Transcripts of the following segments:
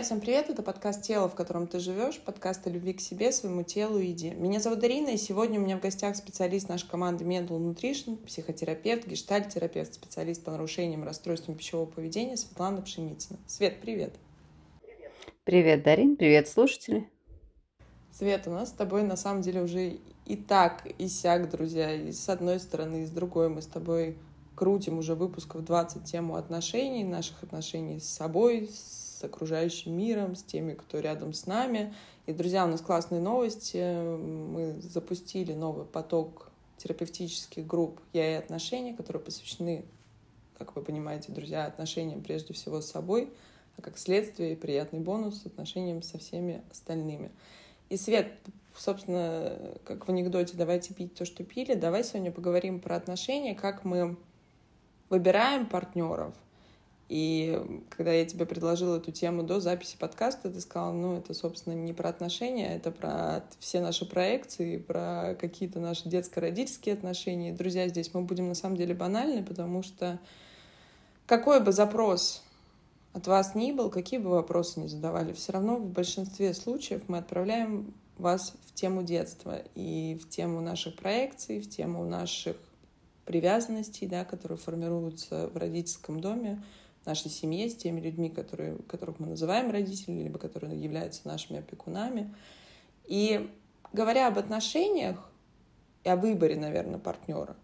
Друзья, всем привет! Это подкаст «Тело, в котором ты живешь», подкаст о любви к себе, своему телу и еде. Меня зовут Дарина, и сегодня у меня в гостях специалист нашей команды Mental Nutrition, психотерапевт, гештальт-терапевт, специалист по нарушениям и расстройствам пищевого поведения Светлана Пшеницына. Свет, привет! Привет, Дарин, привет, слушатели! Свет, у нас с тобой на самом деле уже и так, и сяк, друзья, и с одной стороны, и с другой мы с тобой крутим уже выпусков 20 тему отношений, наших отношений с собой, с с окружающим миром, с теми, кто рядом с нами. И, друзья, у нас классные новости. Мы запустили новый поток терапевтических групп «Я и отношения», которые посвящены, как вы понимаете, друзья, отношениям прежде всего с собой, а как следствие и приятный бонус отношениям со всеми остальными. И, Свет, собственно, как в анекдоте «давайте пить то, что пили», давай сегодня поговорим про отношения, как мы выбираем партнеров — и когда я тебе предложила эту тему до записи подкаста, ты сказала, ну, это, собственно, не про отношения, это про все наши проекции, про какие-то наши детско-родительские отношения. Друзья, здесь мы будем на самом деле банальны, потому что какой бы запрос от вас ни был, какие бы вопросы ни задавали, все равно в большинстве случаев мы отправляем вас в тему детства и в тему наших проекций, в тему наших привязанностей, да, которые формируются в родительском доме, нашей семье, с теми людьми, которые, которых мы называем родителями, либо которые являются нашими опекунами. И говоря об отношениях и о выборе, наверное, партнера,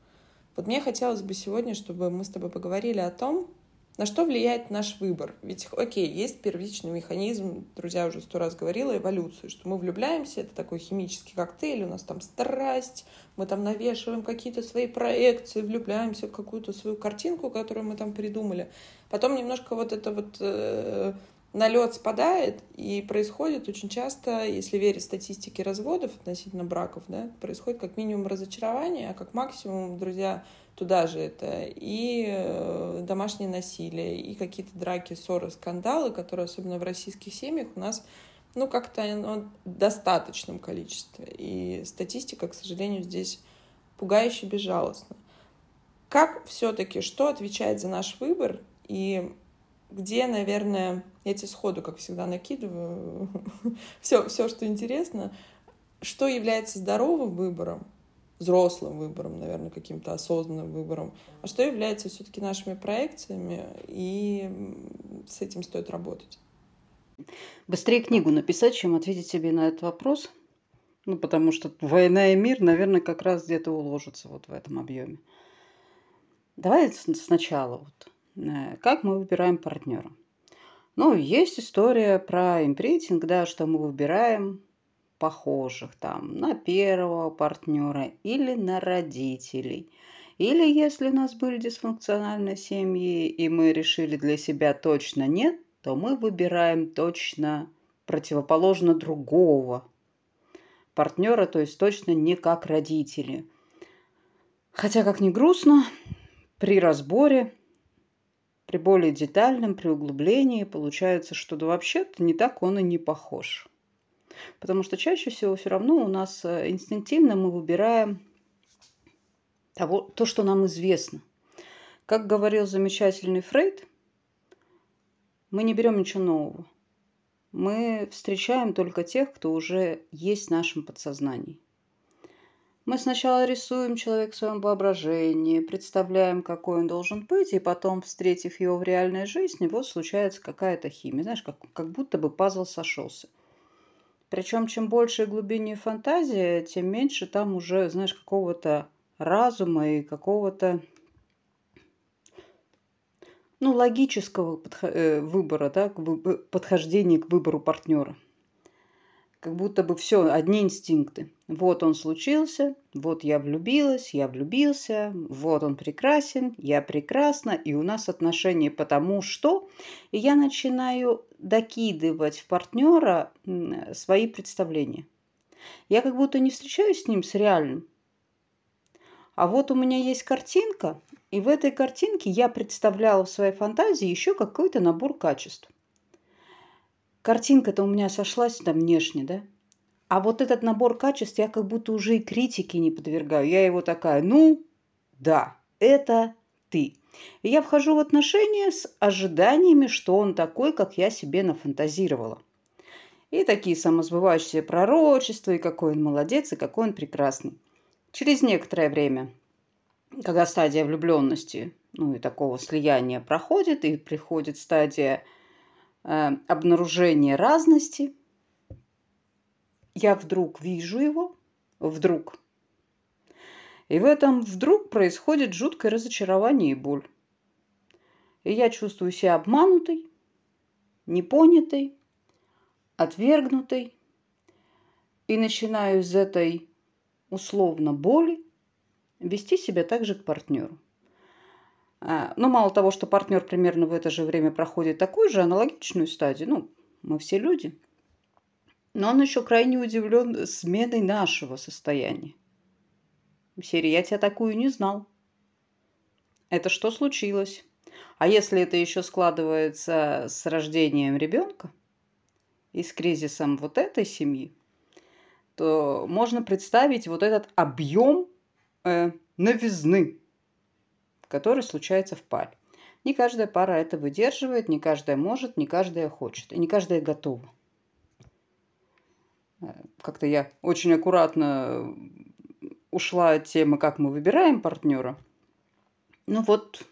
вот мне хотелось бы сегодня, чтобы мы с тобой поговорили о том, на что влияет наш выбор? Ведь, окей, есть первичный механизм, друзья, уже сто раз говорила, эволюцию, что мы влюбляемся, это такой химический коктейль, у нас там страсть, мы там навешиваем какие-то свои проекции, влюбляемся в какую-то свою картинку, которую мы там придумали. Потом немножко вот это вот э, налет спадает, и происходит очень часто, если верить статистике разводов относительно браков, да, происходит как минимум разочарование, а как максимум, друзья, туда же это и э, домашнее насилие, и какие-то драки, ссоры, скандалы, которые особенно в российских семьях у нас ну, как-то оно в достаточном количестве. И статистика, к сожалению, здесь пугающе безжалостна. Как все-таки, что отвечает за наш выбор и где, наверное, я тебе сходу, как всегда, накидываю все, все, что интересно, что является здоровым выбором, взрослым выбором, наверное, каким-то осознанным выбором, а что является все-таки нашими проекциями, и с этим стоит работать. Быстрее книгу написать, чем ответить себе на этот вопрос. Ну, потому что война и мир, наверное, как раз где-то уложится вот в этом объеме. Давай сначала вот. Э, как мы выбираем партнера? Ну, есть история про импринтинг, да, что мы выбираем похожих там на первого партнера или на родителей. Или если у нас были дисфункциональные семьи, и мы решили для себя точно нет, то мы выбираем точно противоположно другого партнера, то есть точно не как родители. Хотя, как ни грустно, при разборе, при более детальном, при углублении получается, что да вообще-то не так он и не похож. Потому что чаще всего все равно у нас э, инстинктивно мы выбираем того, то, что нам известно. Как говорил замечательный Фрейд, мы не берем ничего нового. Мы встречаем только тех, кто уже есть в нашем подсознании. Мы сначала рисуем человека в своем воображении, представляем, какой он должен быть, и потом, встретив его в реальной жизни, вот случается какая-то химия. Знаешь, как, как будто бы пазл сошелся. Причем, чем больше и глубиннее фантазия, тем меньше там уже, знаешь, какого-то разума и какого-то ну, логического подхо- э, выбора, да, подхождения к выбору партнера. Как будто бы все, одни инстинкты. Вот он случился, вот я влюбилась, я влюбился, вот он прекрасен, я прекрасна, и у нас отношения потому что. И я начинаю докидывать в партнера свои представления. Я как будто не встречаюсь с ним с реальным. А вот у меня есть картинка, и в этой картинке я представляла в своей фантазии еще какой-то набор качеств. Картинка-то у меня сошлась там внешне, да? А вот этот набор качеств я как будто уже и критике не подвергаю. Я его такая, ну, да, это ты. И я вхожу в отношения с ожиданиями, что он такой, как я себе нафантазировала. И такие самосбывающиеся пророчества, и какой он молодец, и какой он прекрасный. Через некоторое время, когда стадия влюбленности, ну и такого слияния проходит, и приходит стадия э, обнаружения разности, я вдруг вижу его, вдруг. И в этом вдруг происходит жуткое разочарование и боль. И я чувствую себя обманутой, непонятой, отвергнутой, и начинаю из этой условно боли вести себя также к партнеру. А, Но ну, мало того, что партнер примерно в это же время проходит такую же аналогичную стадию, ну, мы все люди, но он еще крайне удивлен сменой нашего состояния. В серии «Я тебя такую не знал». Это что случилось? А если это еще складывается с рождением ребенка и с кризисом вот этой семьи, то можно представить вот этот объем э, новизны, который случается в паре. Не каждая пара это выдерживает, не каждая может, не каждая хочет, и не каждая готова. Э, как-то я очень аккуратно ушла от темы, как мы выбираем партнера. Ну вот,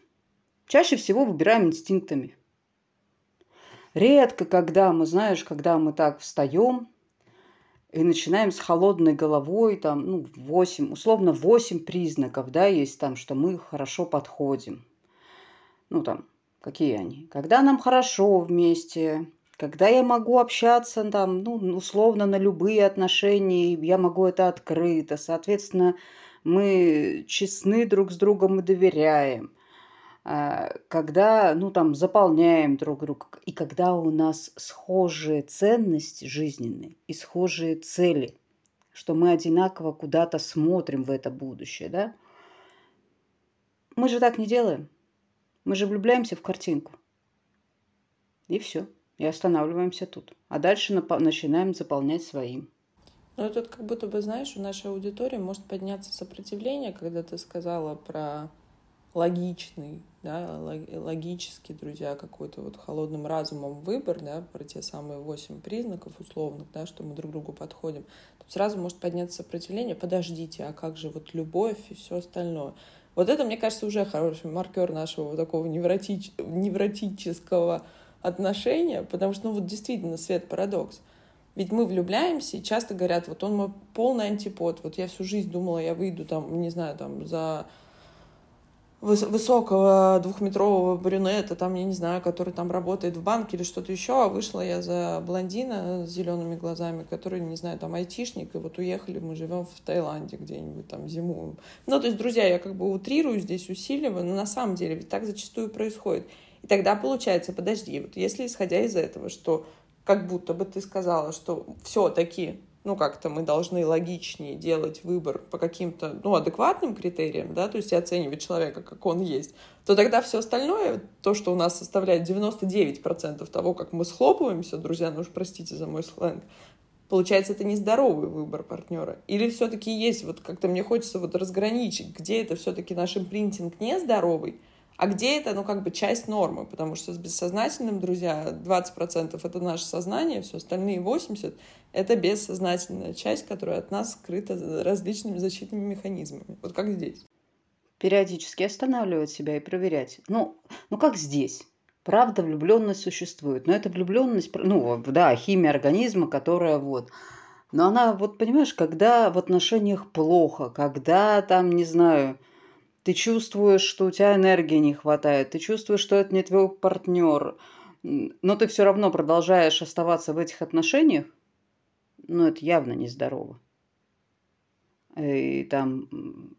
чаще всего выбираем инстинктами. Редко, когда мы, знаешь, когда мы так встаем и начинаем с холодной головой, там, ну, 8, условно, 8 признаков, да, есть там, что мы хорошо подходим. Ну, там, какие они? Когда нам хорошо вместе, когда я могу общаться там, ну, условно, на любые отношения, я могу это открыто, соответственно, мы честны друг с другом и доверяем. А, когда, ну, там, заполняем друг друга, и когда у нас схожие ценности жизненные и схожие цели, что мы одинаково куда-то смотрим в это будущее, да? Мы же так не делаем. Мы же влюбляемся в картинку. И все и останавливаемся тут. А дальше начинаем заполнять своим. Ну, тут как будто бы, знаешь, у нашей аудитории может подняться сопротивление, когда ты сказала про логичный, да, логический, друзья, какой-то вот холодным разумом выбор, да, про те самые восемь признаков условных, да, что мы друг другу подходим. Тут сразу может подняться сопротивление, подождите, а как же вот любовь и все остальное. Вот это, мне кажется, уже хороший маркер нашего вот такого невротич... невротического отношения, потому что, ну вот действительно, Свет, парадокс. Ведь мы влюбляемся, и часто говорят, вот он мой полный антипод, вот я всю жизнь думала, я выйду там, не знаю, там за высокого двухметрового брюнета, там, я не знаю, который там работает в банке или что-то еще, а вышла я за блондина с зелеными глазами, который, не знаю, там айтишник, и вот уехали, мы живем в Таиланде где-нибудь там зимуем. Ну, то есть, друзья, я как бы утрирую здесь, усиливаю, но на самом деле ведь так зачастую происходит. И тогда получается, подожди, вот если исходя из этого, что как будто бы ты сказала, что все-таки, ну, как-то мы должны логичнее делать выбор по каким-то, ну, адекватным критериям, да, то есть оценивать человека, как он есть, то тогда все остальное, то, что у нас составляет 99% того, как мы схлопываемся, друзья, ну уж простите за мой сленг, получается, это нездоровый выбор партнера. Или все-таки есть, вот как-то мне хочется вот разграничить, где это все-таки наш импринтинг нездоровый, а где это, ну, как бы часть нормы, потому что с бессознательным, друзья, 20% это наше сознание, все остальные 80% это бессознательная часть, которая от нас скрыта различными защитными механизмами. Вот как здесь. Периодически останавливать себя и проверять. Ну, ну как здесь? Правда, влюбленность существует. Но это влюбленность, ну, да, химия организма, которая вот. Но она, вот понимаешь, когда в отношениях плохо, когда там, не знаю, ты чувствуешь, что у тебя энергии не хватает, ты чувствуешь, что это не твой партнер, но ты все равно продолжаешь оставаться в этих отношениях, ну, это явно нездорово. И там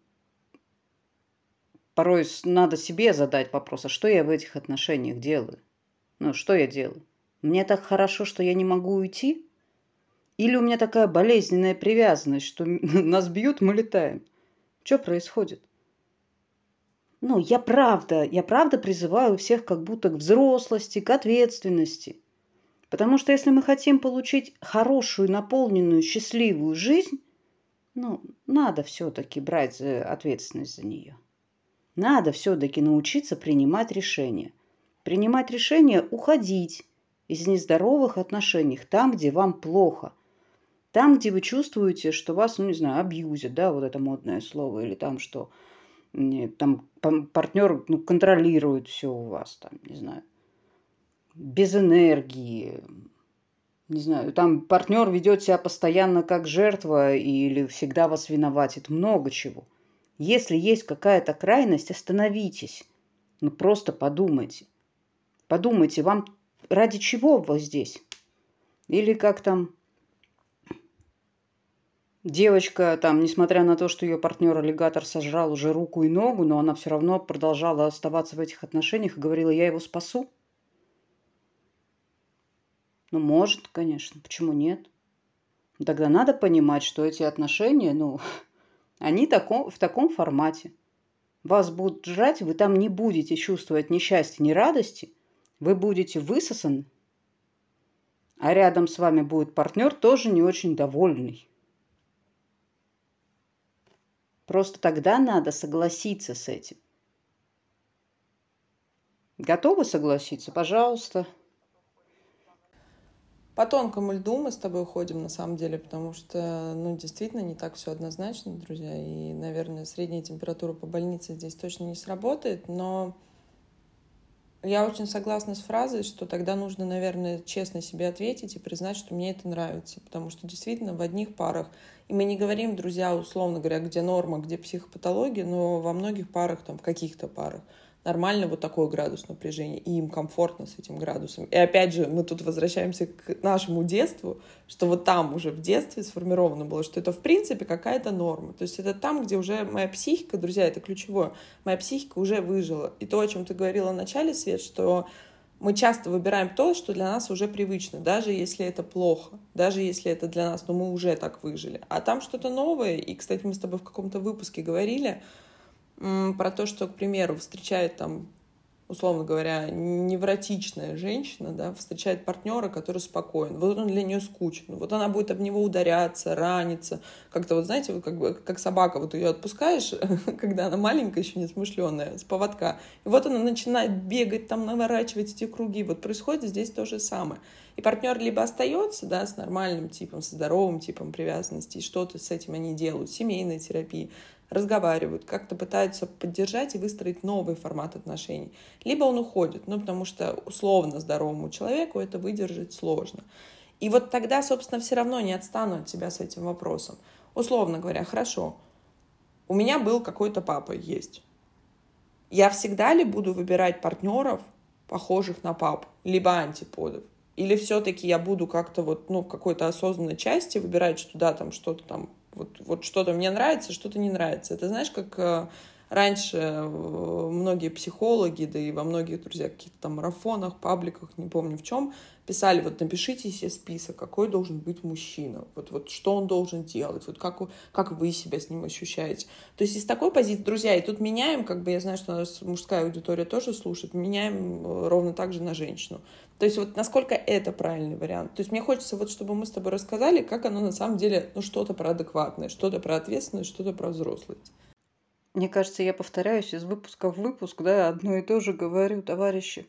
порой надо себе задать вопрос, а что я в этих отношениях делаю? Ну, что я делаю? Мне так хорошо, что я не могу уйти? Или у меня такая болезненная привязанность, что нас бьют, мы летаем? Что происходит? Ну, я правда, я правда призываю всех как будто к взрослости, к ответственности. Потому что если мы хотим получить хорошую, наполненную, счастливую жизнь, ну, надо все-таки брать ответственность за нее. Надо все-таки научиться принимать решения. Принимать решения уходить из нездоровых отношений, там, где вам плохо. Там, где вы чувствуете, что вас, ну не знаю, абьюзят, да, вот это модное слово, или там, что там партнер ну, контролирует все у вас, там, не знаю, без энергии, не знаю, там партнер ведет себя постоянно как жертва или всегда вас виноватит, много чего. Если есть какая-то крайность, остановитесь. Ну просто подумайте. Подумайте, вам ради чего вы здесь? Или как там девочка, там, несмотря на то, что ее партнер-аллигатор сожрал уже руку и ногу, но она все равно продолжала оставаться в этих отношениях и говорила, я его спасу. Ну, может, конечно. Почему нет? Тогда надо понимать, что эти отношения, ну, они таком, в таком формате. Вас будут жрать, вы там не будете чувствовать ни счастья, ни радости. Вы будете высосаны. А рядом с вами будет партнер, тоже не очень довольный. Просто тогда надо согласиться с этим. Готовы согласиться? Пожалуйста. По тонкому льду мы с тобой ходим, на самом деле, потому что, ну, действительно, не так все однозначно, друзья. И, наверное, средняя температура по больнице здесь точно не сработает, но я очень согласна с фразой, что тогда нужно, наверное, честно себе ответить и признать, что мне это нравится. Потому что действительно в одних парах, и мы не говорим, друзья, условно говоря, где норма, где психопатология, но во многих парах, там, в каких-то парах, нормально вот такой градус напряжения, и им комфортно с этим градусом. И опять же, мы тут возвращаемся к нашему детству, что вот там уже в детстве сформировано было, что это в принципе какая-то норма. То есть это там, где уже моя психика, друзья, это ключевое, моя психика уже выжила. И то, о чем ты говорила в начале, Свет, что мы часто выбираем то, что для нас уже привычно, даже если это плохо, даже если это для нас, но мы уже так выжили. А там что-то новое, и, кстати, мы с тобой в каком-то выпуске говорили, про то, что, к примеру, встречает там условно говоря, невротичная женщина, да, встречает партнера, который спокоен. Вот он для нее скучен. Вот она будет об него ударяться, раниться. Как-то вот, знаете, вот как, бы, как собака, вот ее отпускаешь, когда она маленькая, еще не смышленая, с поводка. И вот она начинает бегать, там наворачивать эти круги. Вот происходит здесь то же самое. И партнер либо остается, да, с нормальным типом, с здоровым типом привязанности, и что-то с этим они делают, семейная терапия, разговаривают, как-то пытаются поддержать и выстроить новый формат отношений. Либо он уходит, ну, потому что условно здоровому человеку это выдержать сложно. И вот тогда, собственно, все равно не отстану от тебя с этим вопросом. Условно говоря, хорошо, у меня был какой-то папа, есть. Я всегда ли буду выбирать партнеров, похожих на папу, либо антиподов? Или все-таки я буду как-то вот, ну, в какой-то осознанной части выбирать, что да, там что-то там вот, вот что-то мне нравится, что-то не нравится. Это знаешь, как э, раньше э, многие психологи, да и во многих, друзья, каких-то там марафонах, пабликах, не помню в чем, писали, вот напишите себе список, какой должен быть мужчина, вот, вот что он должен делать, вот как, как вы себя с ним ощущаете. То есть из такой позиции, друзья, и тут меняем, как бы я знаю, что у нас мужская аудитория тоже слушает, меняем э, ровно так же на женщину. То есть вот насколько это правильный вариант. То есть мне хочется вот, чтобы мы с тобой рассказали, как оно на самом деле, ну что-то про адекватное, что-то про ответственность, что-то про взрослость. Мне кажется, я повторяюсь из выпуска в выпуск, да, одно и то же говорю, товарищи.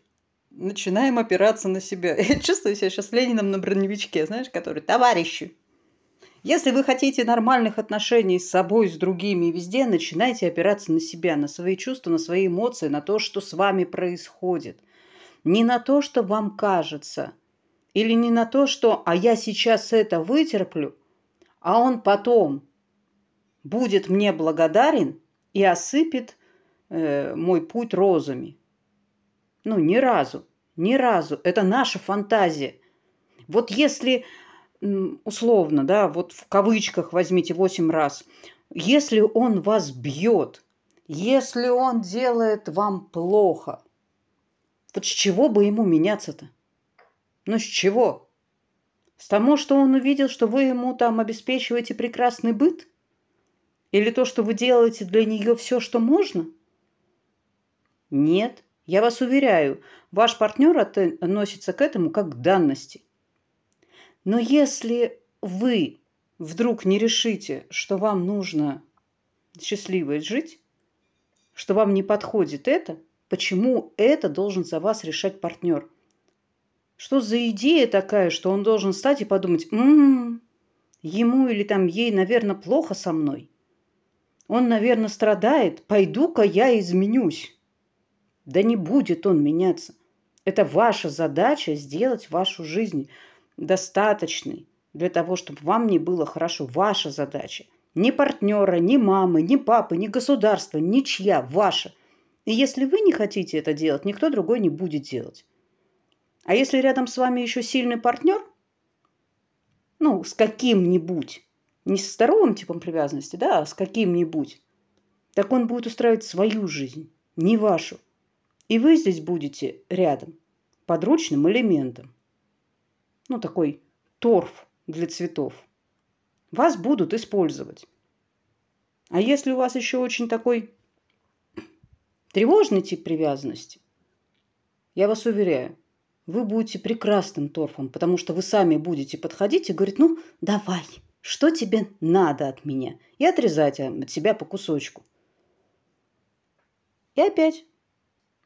Начинаем опираться на себя. Я чувствую себя сейчас Лениным на броневичке, знаешь, который «Товарищи, если вы хотите нормальных отношений с собой, с другими и везде, начинайте опираться на себя, на свои чувства, на свои эмоции, на то, что с вами происходит. Не на то, что вам кажется, или не на то, что «а я сейчас это вытерплю», а он потом будет мне благодарен и осыпет э, мой путь розами. Ну, ни разу, ни разу. Это наша фантазия. Вот если условно, да, вот в кавычках возьмите 8 раз, если он вас бьет, если он делает вам плохо, вот с чего бы ему меняться-то? Ну, с чего? С того, что он увидел, что вы ему там обеспечиваете прекрасный быт? Или то, что вы делаете для нее все, что можно? Нет, я вас уверяю, ваш партнер относится к этому как к данности. Но если вы вдруг не решите, что вам нужно счастливо жить, что вам не подходит это, почему это должен за вас решать партнер? Что за идея такая, что он должен стать и подумать, м-м, ему или там ей, наверное, плохо со мной. Он, наверное, страдает, пойду-ка я изменюсь. Да не будет он меняться. Это ваша задача сделать вашу жизнь достаточной для того, чтобы вам не было хорошо. Ваша задача. Ни партнера, ни мамы, ни папы, ни государства, ничья, ваша. И если вы не хотите это делать, никто другой не будет делать. А если рядом с вами еще сильный партнер, ну, с каким-нибудь, не с здоровым типом привязанности, да, а с каким-нибудь, так он будет устраивать свою жизнь, не вашу. И вы здесь будете рядом, подручным элементом. Ну, такой торф для цветов. Вас будут использовать. А если у вас еще очень такой тревожный тип привязанности, я вас уверяю, вы будете прекрасным торфом, потому что вы сами будете подходить и говорить, ну, давай, что тебе надо от меня? И отрезать от себя по кусочку. И опять,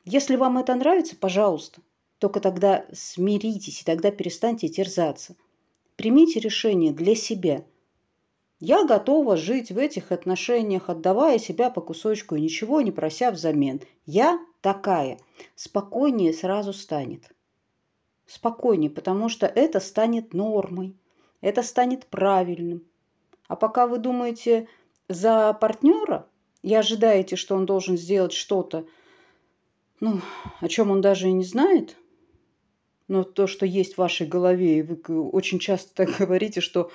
если вам это нравится, пожалуйста, только тогда смиритесь и тогда перестаньте терзаться. Примите решение для себя. Я готова жить в этих отношениях, отдавая себя по кусочку и ничего не прося взамен. Я такая. Спокойнее сразу станет спокойнее, потому что это станет нормой, это станет правильным. А пока вы думаете за партнера и ожидаете, что он должен сделать что-то, ну, о чем он даже и не знает, но то, что есть в вашей голове, и вы очень часто так говорите, что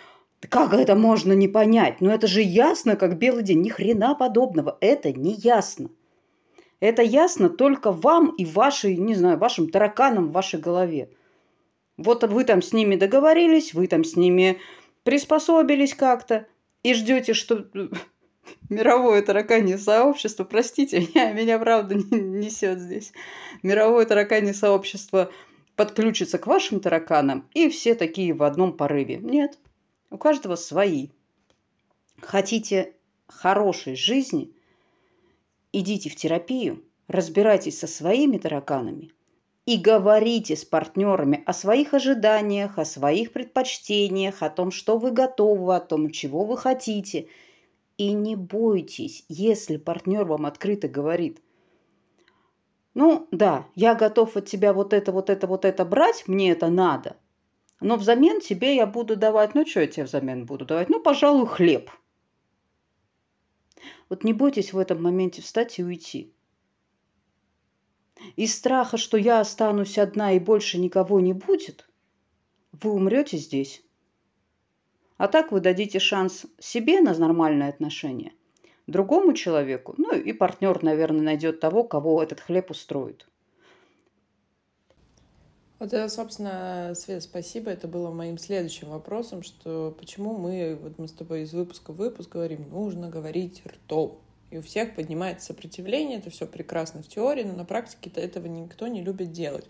как это можно не понять? Ну это же ясно, как белый день. Ни хрена подобного. Это не ясно. Это ясно только вам и вашей, не знаю, вашим тараканам в вашей голове. Вот вы там с ними договорились, вы там с ними приспособились как-то и ждете, что мировое тараканье сообщество, простите, меня, меня правда несет здесь, мировое тараканье сообщество подключится к вашим тараканам, и все такие в одном порыве. Нет, у каждого свои. Хотите хорошей жизни, идите в терапию, разбирайтесь со своими тараканами, и говорите с партнерами о своих ожиданиях, о своих предпочтениях, о том, что вы готовы, о том, чего вы хотите. И не бойтесь, если партнер вам открыто говорит, ну да, я готов от тебя вот это, вот это, вот это брать, мне это надо, но взамен тебе я буду давать, ну что я тебе взамен буду давать? Ну, пожалуй, хлеб. Вот не бойтесь в этом моменте встать и уйти. Из страха, что я останусь одна и больше никого не будет, вы умрете здесь. А так вы дадите шанс себе на нормальные отношения, другому человеку, ну и партнер, наверное, найдет того, кого этот хлеб устроит. Вот это, собственно, Свет, спасибо. Это было моим следующим вопросом, что почему мы, вот мы с тобой из выпуска в выпуск говорим, нужно говорить ртом и у всех поднимается сопротивление, это все прекрасно в теории, но на практике-то этого никто не любит делать.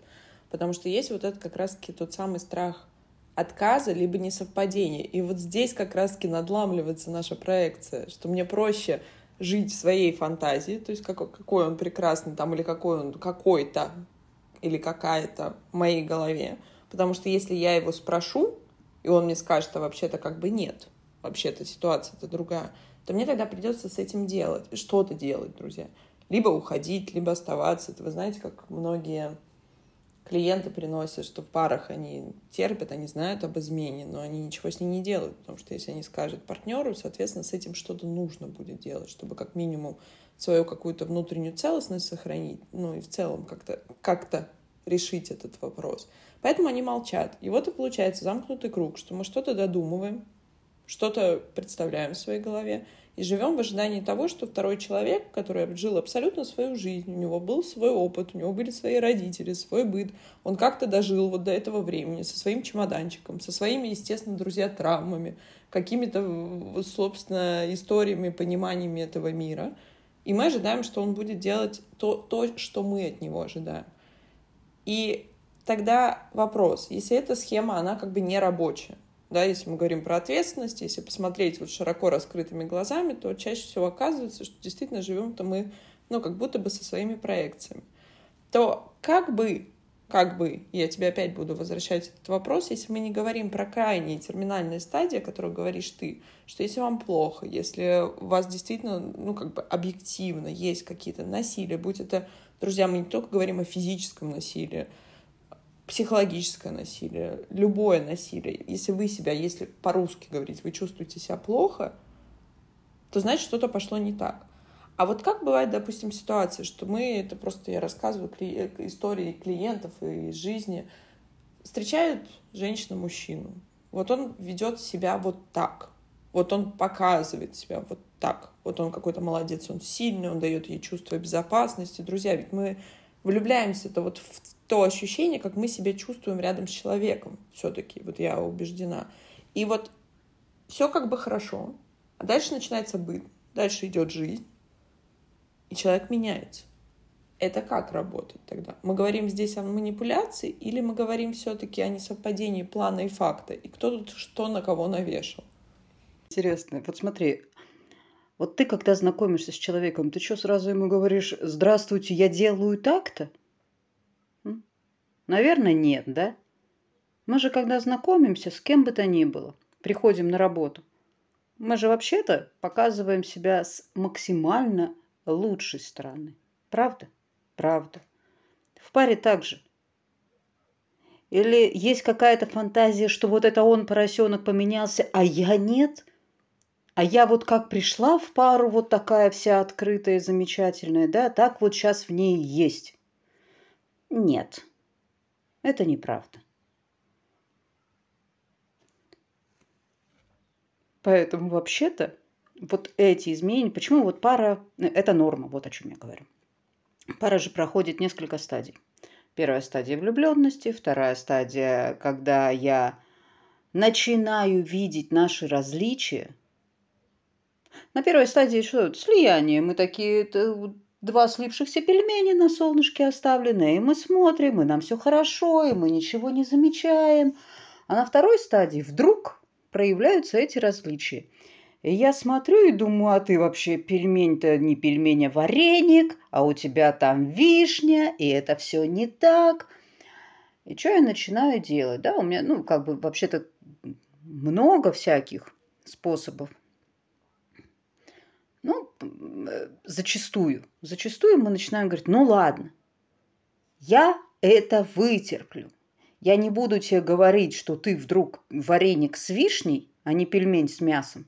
Потому что есть вот этот как раз-таки тот самый страх отказа, либо несовпадения. И вот здесь как раз-таки надламливается наша проекция, что мне проще жить в своей фантазии, то есть какой, какой он прекрасный там, или какой он какой-то, или какая-то в моей голове. Потому что если я его спрошу, и он мне скажет, а вообще-то как бы нет, вообще-то ситуация-то другая, то мне тогда придется с этим делать, что-то делать, друзья. Либо уходить, либо оставаться. Это вы знаете, как многие клиенты приносят, что в парах они терпят, они знают об измене, но они ничего с ней не делают, потому что если они скажут партнеру, соответственно, с этим что-то нужно будет делать, чтобы как минимум свою какую-то внутреннюю целостность сохранить, ну и в целом как-то как решить этот вопрос. Поэтому они молчат. И вот и получается замкнутый круг, что мы что-то додумываем, что-то представляем в своей голове и живем в ожидании того, что второй человек, который жил абсолютно свою жизнь, у него был свой опыт, у него были свои родители, свой быт, он как-то дожил вот до этого времени со своим чемоданчиком, со своими, естественно, друзья, травмами, какими-то, собственно, историями, пониманиями этого мира. И мы ожидаем, что он будет делать то, то что мы от него ожидаем. И тогда вопрос, если эта схема, она как бы не рабочая, да, если мы говорим про ответственность, если посмотреть вот широко раскрытыми глазами, то чаще всего оказывается, что действительно живем-то мы ну, как будто бы со своими проекциями, то как бы как бы, я тебе опять буду возвращать этот вопрос, если мы не говорим про крайние терминальные стадии, о которых говоришь ты, что если вам плохо, если у вас действительно, ну, как бы объективно есть какие-то насилия, будь это, друзья, мы не только говорим о физическом насилии, психологическое насилие, любое насилие, если вы себя, если по-русски говорить, вы чувствуете себя плохо, то значит что-то пошло не так. А вот как бывает, допустим, ситуация, что мы, это просто я рассказываю кли- истории клиентов и из жизни, встречают женщина мужчину. Вот он ведет себя вот так. Вот он показывает себя вот так. Вот он какой-то молодец, он сильный, он дает ей чувство безопасности. Друзья, ведь мы влюбляемся это вот в то ощущение, как мы себя чувствуем рядом с человеком все-таки. Вот я убеждена. И вот все как бы хорошо. А дальше начинается быт. Дальше идет жизнь и человек меняется. Это как работает тогда? Мы говорим здесь о манипуляции или мы говорим все-таки о несовпадении плана и факта? И кто тут что на кого навешал? Интересно. Вот смотри, вот ты, когда знакомишься с человеком, ты что сразу ему говоришь «Здравствуйте, я делаю так-то»? Наверное, нет, да? Мы же, когда знакомимся с кем бы то ни было, приходим на работу, мы же вообще-то показываем себя с максимально лучшей стороны. Правда? Правда. В паре также. Или есть какая-то фантазия, что вот это он, поросенок, поменялся, а я нет? А я вот как пришла в пару, вот такая вся открытая, замечательная, да, так вот сейчас в ней есть. Нет, это неправда. Поэтому вообще-то вот эти изменения, почему вот пара, э, это норма, вот о чем я говорю. Пара же проходит несколько стадий. Первая стадия влюбленности, вторая стадия, когда я начинаю видеть наши различия. На первой стадии что? Слияние. Мы такие, два слипшихся пельмени на солнышке оставлены, и мы смотрим, и нам все хорошо, и мы ничего не замечаем. А на второй стадии вдруг проявляются эти различия. И я смотрю и думаю, а ты вообще пельмень-то не пельмень, а вареник, а у тебя там вишня, и это все не так. И что я начинаю делать? Да, у меня, ну, как бы вообще-то много всяких способов. Ну, зачастую. Зачастую мы начинаем говорить, ну ладно, я это вытерплю. Я не буду тебе говорить, что ты вдруг вареник с вишней, а не пельмень с мясом.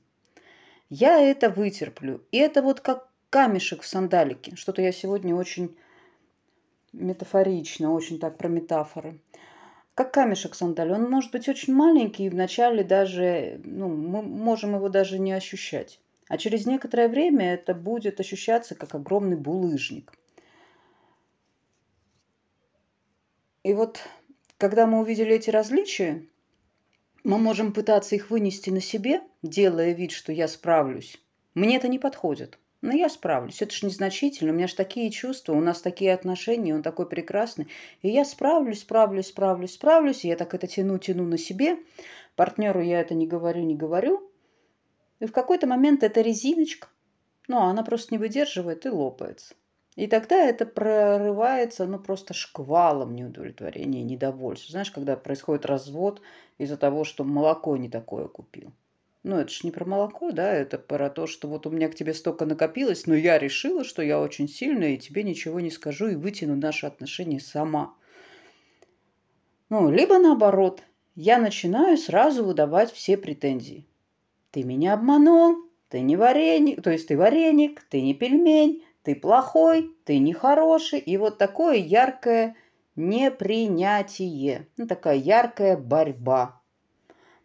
Я это вытерплю. И это вот как камешек в сандалике. Что-то я сегодня очень метафорично, очень так про метафоры. Как камешек в сандале. Он может быть очень маленький, и вначале даже, ну, мы можем его даже не ощущать. А через некоторое время это будет ощущаться как огромный булыжник. И вот, когда мы увидели эти различия, мы можем пытаться их вынести на себе, делая вид, что я справлюсь. Мне это не подходит. Но я справлюсь. Это же незначительно. У меня же такие чувства, у нас такие отношения, он такой прекрасный. И я справлюсь, справлюсь, справлюсь, справлюсь. И я так это тяну, тяну на себе. Партнеру я это не говорю, не говорю. И в какой-то момент эта резиночка, ну, она просто не выдерживает и лопается. И тогда это прорывается, ну, просто шквалом неудовлетворения, недовольства. Знаешь, когда происходит развод из-за того, что молоко не такое купил. Ну, это же не про молоко, да, это про то, что вот у меня к тебе столько накопилось, но я решила, что я очень сильная, и тебе ничего не скажу, и вытяну наши отношения сама. Ну, либо наоборот, я начинаю сразу выдавать все претензии. Ты меня обманул, ты не вареник, то есть ты вареник, ты не пельмень, ты плохой, ты нехороший. И вот такое яркое непринятие. Ну, такая яркая борьба.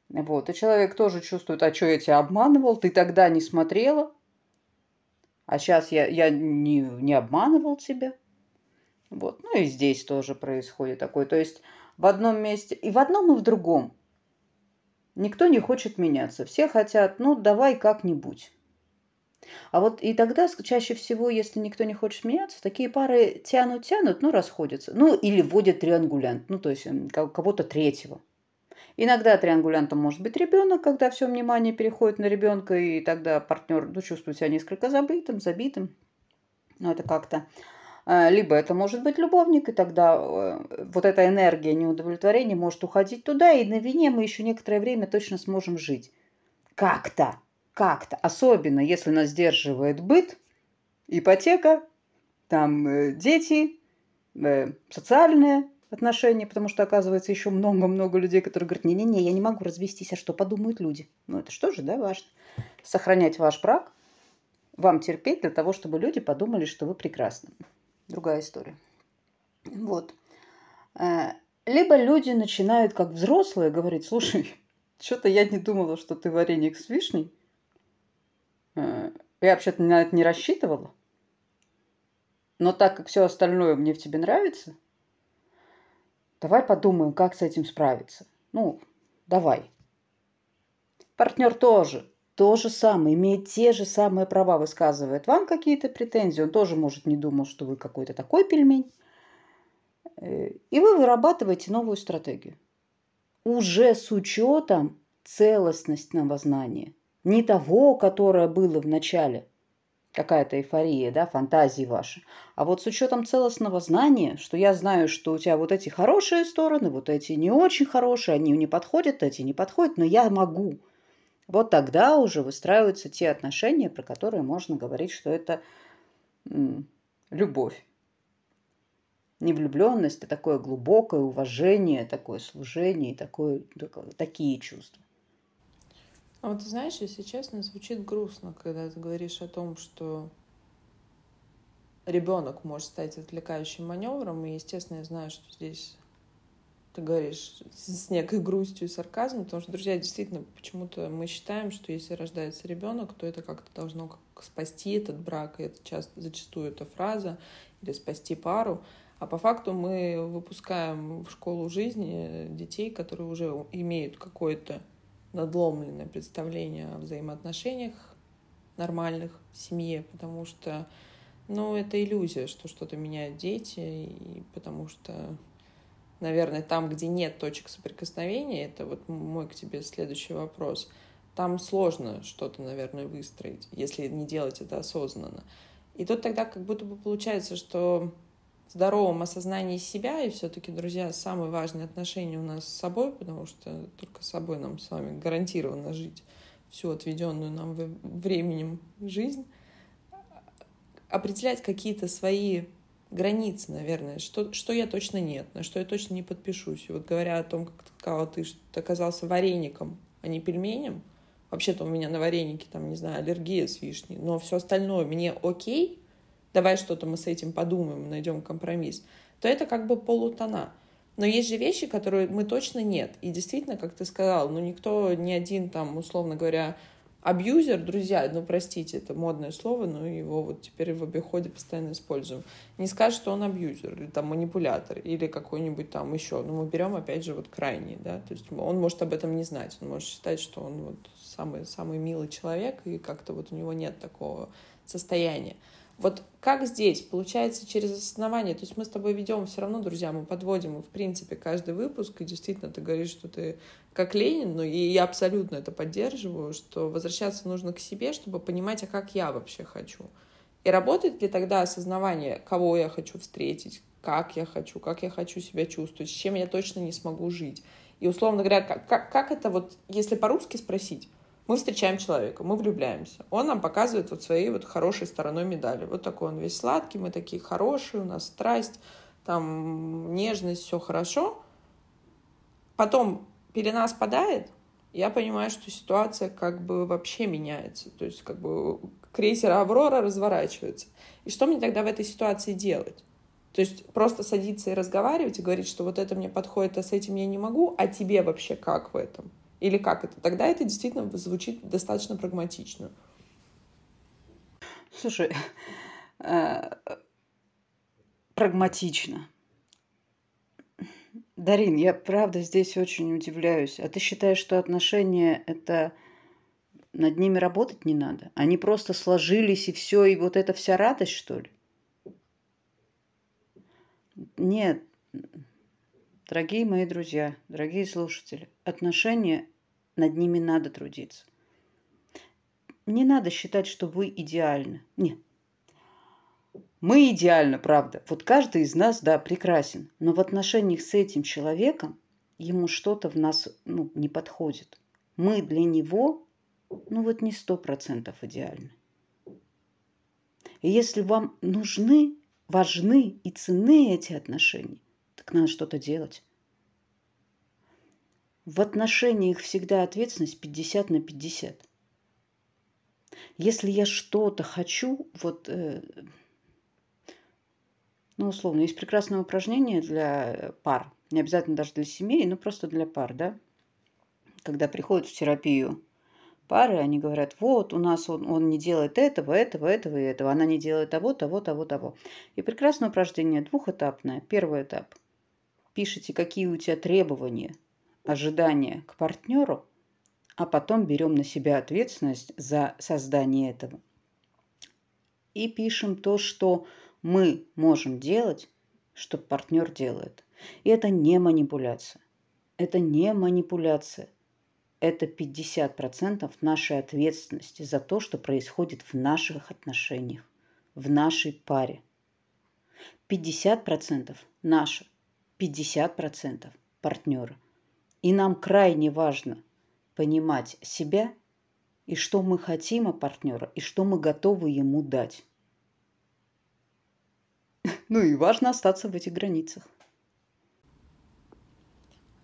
Вот. И человек тоже чувствует, а что я тебя обманывал, ты тогда не смотрела, а сейчас я, я не, не обманывал тебя. Вот. Ну и здесь тоже происходит такое. То есть в одном месте, и в одном, и в другом. Никто не хочет меняться. Все хотят, ну, давай как-нибудь. А вот и тогда чаще всего, если никто не хочет меняться, такие пары тянут-тянут, ну, расходятся. Ну, или вводят триангулянт, ну, то есть кого-то третьего. Иногда триангулянтом может быть ребенок, когда все внимание переходит на ребенка, и тогда партнер ну, чувствует себя несколько забытым, забитым. Ну, это как-то... Э, либо это может быть любовник, и тогда э, вот эта энергия неудовлетворения может уходить туда, и на вине мы еще некоторое время точно сможем жить. Как-то, как-то. Особенно, если нас сдерживает быт, ипотека, там э, дети, социальные отношения, потому что, оказывается, еще много-много людей, которые говорят, не-не-не, я не могу развестись, а что подумают люди? Ну, это что же, да, важно? Сохранять ваш брак, вам терпеть для того, чтобы люди подумали, что вы прекрасны другая история. Вот. Э, либо люди начинают, как взрослые, говорить, слушай, что-то я не думала, что ты вареник с вишней. Э, я вообще-то на это не рассчитывала. Но так как все остальное мне в тебе нравится, давай подумаем, как с этим справиться. Ну, давай. Партнер тоже то же самое, имеет те же самые права, высказывает вам какие-то претензии, он тоже, может, не думал, что вы какой-то такой пельмень. Э, и вы вырабатываете новую стратегию. Уже с учетом целостностного знания. Не того, которое было в начале, какая-то эйфория, да, фантазии ваши. А вот с учетом целостного знания, что я знаю, что у тебя вот эти хорошие стороны, вот эти не очень хорошие, они не подходят, эти не подходят, но я могу – вот тогда уже выстраиваются те отношения, про которые можно говорить, что это любовь. Не влюбленность, а такое глубокое уважение, такое служение, такое, такие чувства. А вот ты знаешь, если честно, звучит грустно, когда ты говоришь о том, что ребенок может стать отвлекающим маневром, и, естественно, я знаю, что здесь ты говоришь с некой грустью и сарказмом, потому что, друзья, действительно, почему-то мы считаем, что если рождается ребенок, то это как-то должно как спасти этот брак, и это часто, зачастую эта фраза, или спасти пару. А по факту мы выпускаем в школу жизни детей, которые уже имеют какое-то надломленное представление о взаимоотношениях нормальных в семье, потому что, ну, это иллюзия, что что-то меняют дети, и потому что наверное, там, где нет точек соприкосновения, это вот мой к тебе следующий вопрос, там сложно что-то, наверное, выстроить, если не делать это осознанно. И тут тогда как будто бы получается, что в здоровом осознании себя, и все-таки, друзья, самые важные отношения у нас с собой, потому что только с собой нам с вами гарантированно жить всю отведенную нам временем жизнь, определять какие-то свои границы, наверное, что, что я точно нет, на что я точно не подпишусь. И вот говоря о том, как сказала, ты, оказался вареником, а не пельменем, вообще-то у меня на вареники, там, не знаю, аллергия с вишней, но все остальное мне окей, давай что-то мы с этим подумаем, найдем компромисс, то это как бы полутона. Но есть же вещи, которые мы точно нет. И действительно, как ты сказал, ну никто, ни один там, условно говоря, Абьюзер, друзья, ну простите, это модное слово, но его вот теперь в обиходе постоянно используем. Не скажет, что он абьюзер, или там манипулятор, или какой-нибудь там еще. Но мы берем, опять же, вот крайний, да, то есть он может об этом не знать, он может считать, что он вот самый, самый милый человек, и как-то вот у него нет такого состояния. Вот как здесь? Получается через осознавание. То есть мы с тобой ведем все равно, друзья, мы подводим, в принципе, каждый выпуск, и действительно ты говоришь, что ты как Ленин, ну и я абсолютно это поддерживаю, что возвращаться нужно к себе, чтобы понимать, а как я вообще хочу. И работает ли тогда осознавание, кого я хочу встретить, как я хочу, как я хочу себя чувствовать, с чем я точно не смогу жить. И, условно говоря, как, как, как это вот, если по-русски спросить, мы встречаем человека, мы влюбляемся. Он нам показывает вот своей вот хорошей стороной медали. Вот такой он весь сладкий, мы такие хорошие, у нас страсть, там нежность, все хорошо. Потом пелена спадает, я понимаю, что ситуация как бы вообще меняется. То есть как бы крейсер «Аврора» разворачивается. И что мне тогда в этой ситуации делать? То есть просто садиться и разговаривать и говорить, что вот это мне подходит, а с этим я не могу, а тебе вообще как в этом? Или как это? Тогда это действительно звучит достаточно прагматично. Слушай, э, прагматично. Дарин, я правда здесь очень удивляюсь. А ты считаешь, что отношения это над ними работать не надо? Они просто сложились и все, и вот это вся радость, что ли? Нет, дорогие мои друзья, дорогие слушатели, отношения над ними надо трудиться. Не надо считать, что вы идеальны. Нет. Мы идеально, правда. Вот каждый из нас, да, прекрасен. Но в отношениях с этим человеком ему что-то в нас ну, не подходит. Мы для него, ну вот не сто процентов идеальны. И если вам нужны, важны и ценны эти отношения, так надо что-то делать. В отношениях всегда ответственность 50 на 50. Если я что-то хочу, вот, э, ну, условно, есть прекрасное упражнение для пар, не обязательно даже для семей, но просто для пар, да, когда приходят в терапию пары, они говорят, вот, у нас он, он не делает этого, этого, этого и этого, она не делает того, того, того, того. И прекрасное упражнение двухэтапное. Первый этап. Пишите, какие у тебя требования, ожидания к партнеру, а потом берем на себя ответственность за создание этого. И пишем то, что мы можем делать, что партнер делает. И это не манипуляция. Это не манипуляция. Это 50% нашей ответственности за то, что происходит в наших отношениях, в нашей паре. 50% наше, 50% партнера. И нам крайне важно понимать себя и что мы хотим от партнера, и что мы готовы ему дать. Ну и важно остаться в этих границах.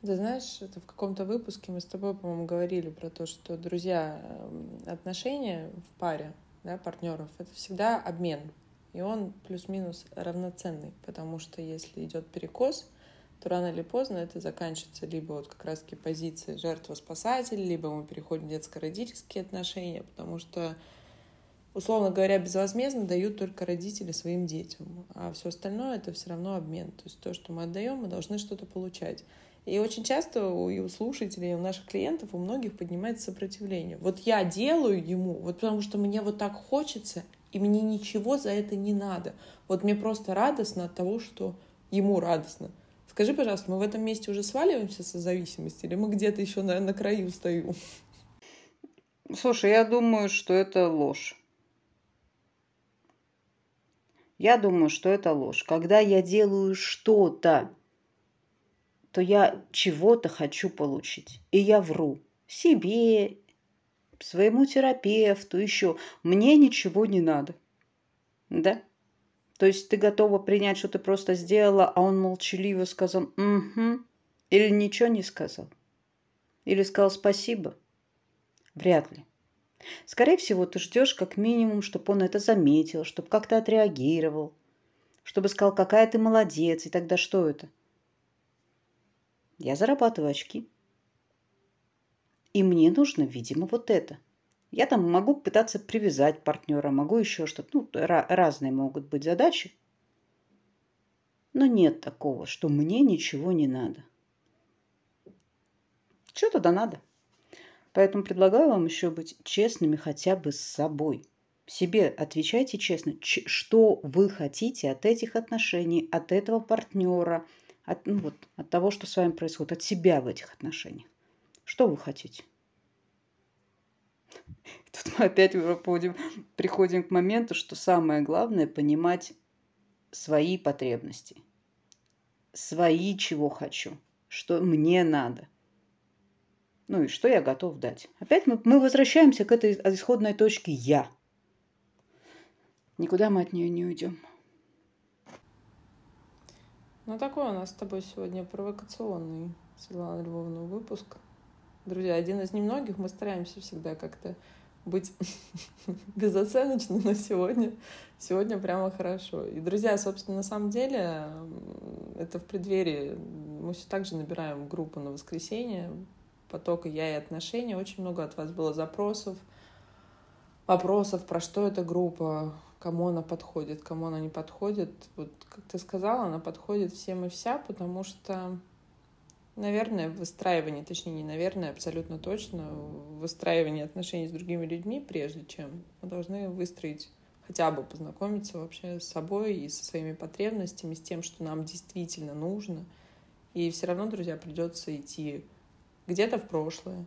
Ты знаешь, это в каком-то выпуске мы с тобой, по-моему, говорили про то, что друзья, эм, отношения в паре, да, партнеров, это всегда обмен. И он плюс-минус равноценный, потому что если идет перекос, то рано или поздно это заканчивается либо вот как раз-таки позиции жертва-спасатель, либо мы переходим в детско-родительские отношения, потому что условно говоря, безвозмездно дают только родители своим детям, а все остальное это все равно обмен. То есть то, что мы отдаем, мы должны что-то получать. И очень часто у, и у слушателей, и у наших клиентов, у многих поднимается сопротивление. Вот я делаю ему, вот потому что мне вот так хочется, и мне ничего за это не надо. Вот мне просто радостно от того, что ему радостно. Скажи, пожалуйста, мы в этом месте уже сваливаемся со зависимости, или мы где-то еще на, на краю стою? Слушай, я думаю, что это ложь. Я думаю, что это ложь. Когда я делаю что-то, то я чего-то хочу получить. И я вру себе, своему терапевту, еще. Мне ничего не надо. Да? То есть ты готова принять, что ты просто сделала, а он молчаливо сказал «угу» или ничего не сказал? Или сказал «спасибо»? Вряд ли. Скорее всего, ты ждешь как минимум, чтобы он это заметил, чтобы как-то отреагировал, чтобы сказал, какая ты молодец, и тогда что это? Я зарабатываю очки. И мне нужно, видимо, вот это. Я там могу пытаться привязать партнера, могу еще что-то. Ну, разные могут быть задачи. Но нет такого, что мне ничего не надо. Что тогда надо? Поэтому предлагаю вам еще быть честными хотя бы с собой. Себе отвечайте честно, что вы хотите от этих отношений, от этого партнера, от, ну вот, от того, что с вами происходит, от себя в этих отношениях. Что вы хотите? Тут мы опять приходим, приходим к моменту, что самое главное понимать свои потребности, свои чего хочу, что мне надо – ну и что я готов дать? Опять мы, мы возвращаемся к этой исходной точке «я». Никуда мы от нее не уйдем. Ну, такой у нас с тобой сегодня провокационный, Светлана Львовна, выпуск. Друзья, один из немногих, мы стараемся всегда как-то быть безоценочным, но сегодня, сегодня прямо хорошо. И, друзья, собственно, на самом деле, это в преддверии, мы все так же набираем группу на воскресенье, потока «Я и отношения». Очень много от вас было запросов, вопросов, про что эта группа, кому она подходит, кому она не подходит. Вот, как ты сказала, она подходит всем и вся, потому что, наверное, выстраивание, точнее, не наверное, абсолютно точно, выстраивание отношений с другими людьми, прежде чем мы должны выстроить хотя бы познакомиться вообще с собой и со своими потребностями, с тем, что нам действительно нужно. И все равно, друзья, придется идти где-то в прошлое,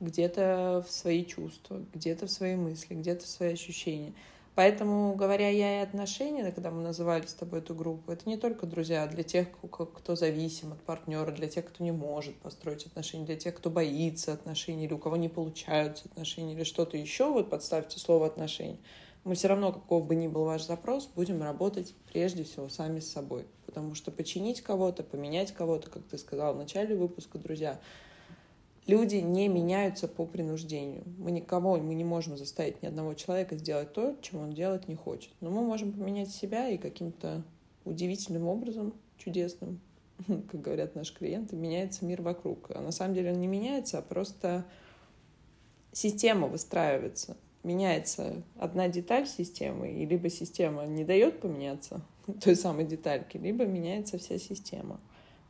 где-то в свои чувства, где-то в свои мысли, где-то в свои ощущения. Поэтому, говоря я и отношения, когда мы называли с тобой эту группу, это не только друзья, для тех, кто зависим от партнера, для тех, кто не может построить отношения, для тех, кто боится отношений, или у кого не получаются отношения, или что-то еще, вот подставьте слово отношения. Мы все равно, каков бы ни был ваш запрос, будем работать прежде всего сами с собой. Потому что починить кого-то, поменять кого-то, как ты сказал в начале выпуска, друзья, люди не меняются по принуждению. Мы никого, мы не можем заставить ни одного человека сделать то, чего он делать не хочет. Но мы можем поменять себя и каким-то удивительным образом, чудесным, как говорят наши клиенты, меняется мир вокруг. А на самом деле он не меняется, а просто система выстраивается. Меняется одна деталь системы, и либо система не дает поменяться той самой детальки, либо меняется вся система.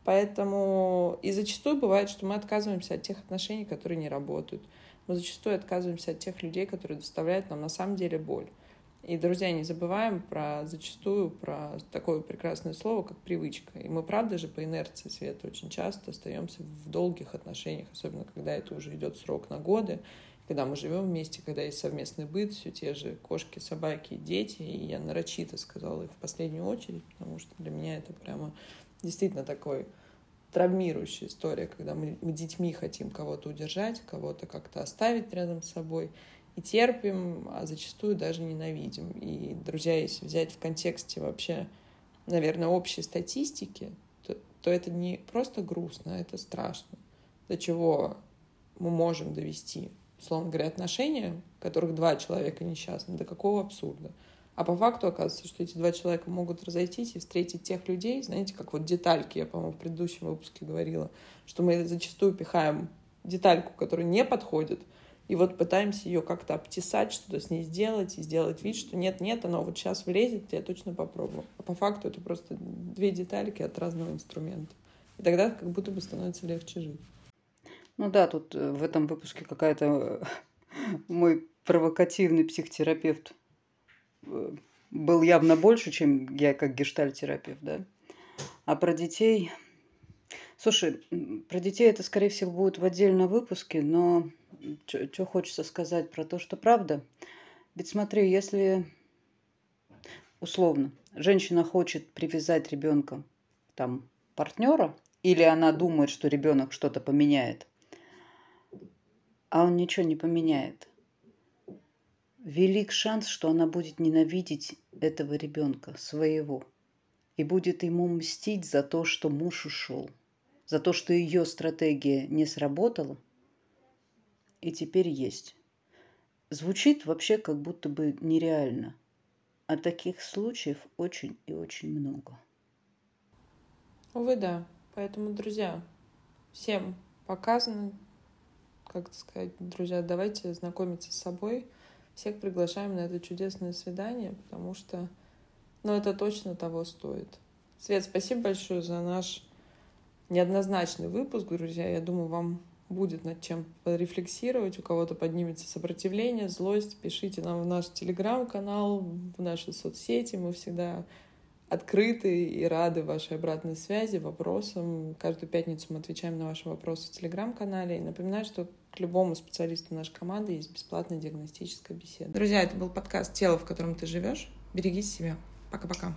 Поэтому и зачастую бывает, что мы отказываемся от тех отношений, которые не работают. Мы зачастую отказываемся от тех людей, которые доставляют нам на самом деле боль. И, друзья, не забываем про зачастую про такое прекрасное слово, как привычка. И мы, правда же, по инерции света очень часто остаемся в долгих отношениях, особенно когда это уже идет срок на годы, когда мы живем вместе, когда есть совместный быт, все те же кошки, собаки, дети. И я нарочито сказала их в последнюю очередь, потому что для меня это прямо действительно такой травмирующая история, когда мы, мы детьми хотим кого-то удержать, кого-то как-то оставить рядом с собой и терпим, а зачастую даже ненавидим. И, друзья, если взять в контексте вообще, наверное, общей статистики, то, то это не просто грустно, а это страшно. До чего мы можем довести, условно говоря, отношения, в которых два человека несчастны, до какого абсурда. А по факту оказывается, что эти два человека могут разойтись и встретить тех людей, знаете, как вот детальки, я, по-моему, в предыдущем выпуске говорила, что мы зачастую пихаем детальку, которая не подходит, и вот пытаемся ее как-то обтесать, что-то с ней сделать, и сделать вид, что нет-нет, оно вот сейчас влезет, я точно попробую. А по факту это просто две детальки от разного инструмента. И тогда как будто бы становится легче жить. Ну да, тут э, в этом выпуске какая-то э, мой провокативный психотерапевт был явно больше, чем я как гештальтерапевт, да. А про детей... Слушай, про детей это, скорее всего, будет в отдельном выпуске, но что хочется сказать про то, что правда. Ведь смотри, если условно женщина хочет привязать ребенка там партнера, или она думает, что ребенок что-то поменяет, а он ничего не поменяет, велик шанс, что она будет ненавидеть этого ребенка, своего, и будет ему мстить за то, что муж ушел, за то, что ее стратегия не сработала и теперь есть. Звучит вообще как будто бы нереально, а таких случаев очень и очень много. Увы, да. Поэтому, друзья, всем показано, как сказать, друзья, давайте знакомиться с собой – всех приглашаем на это чудесное свидание, потому что, ну, это точно того стоит. Свет, спасибо большое за наш неоднозначный выпуск, друзья. Я думаю, вам будет над чем порефлексировать, у кого-то поднимется сопротивление, злость, пишите нам в наш телеграм-канал, в наши соцсети, мы всегда открыты и рады вашей обратной связи, вопросам. Каждую пятницу мы отвечаем на ваши вопросы в Телеграм-канале. И напоминаю, что к любому специалисту нашей команды есть бесплатная диагностическая беседа. Друзья, это был подкаст «Тело, в котором ты живешь». Берегите себя. Пока-пока.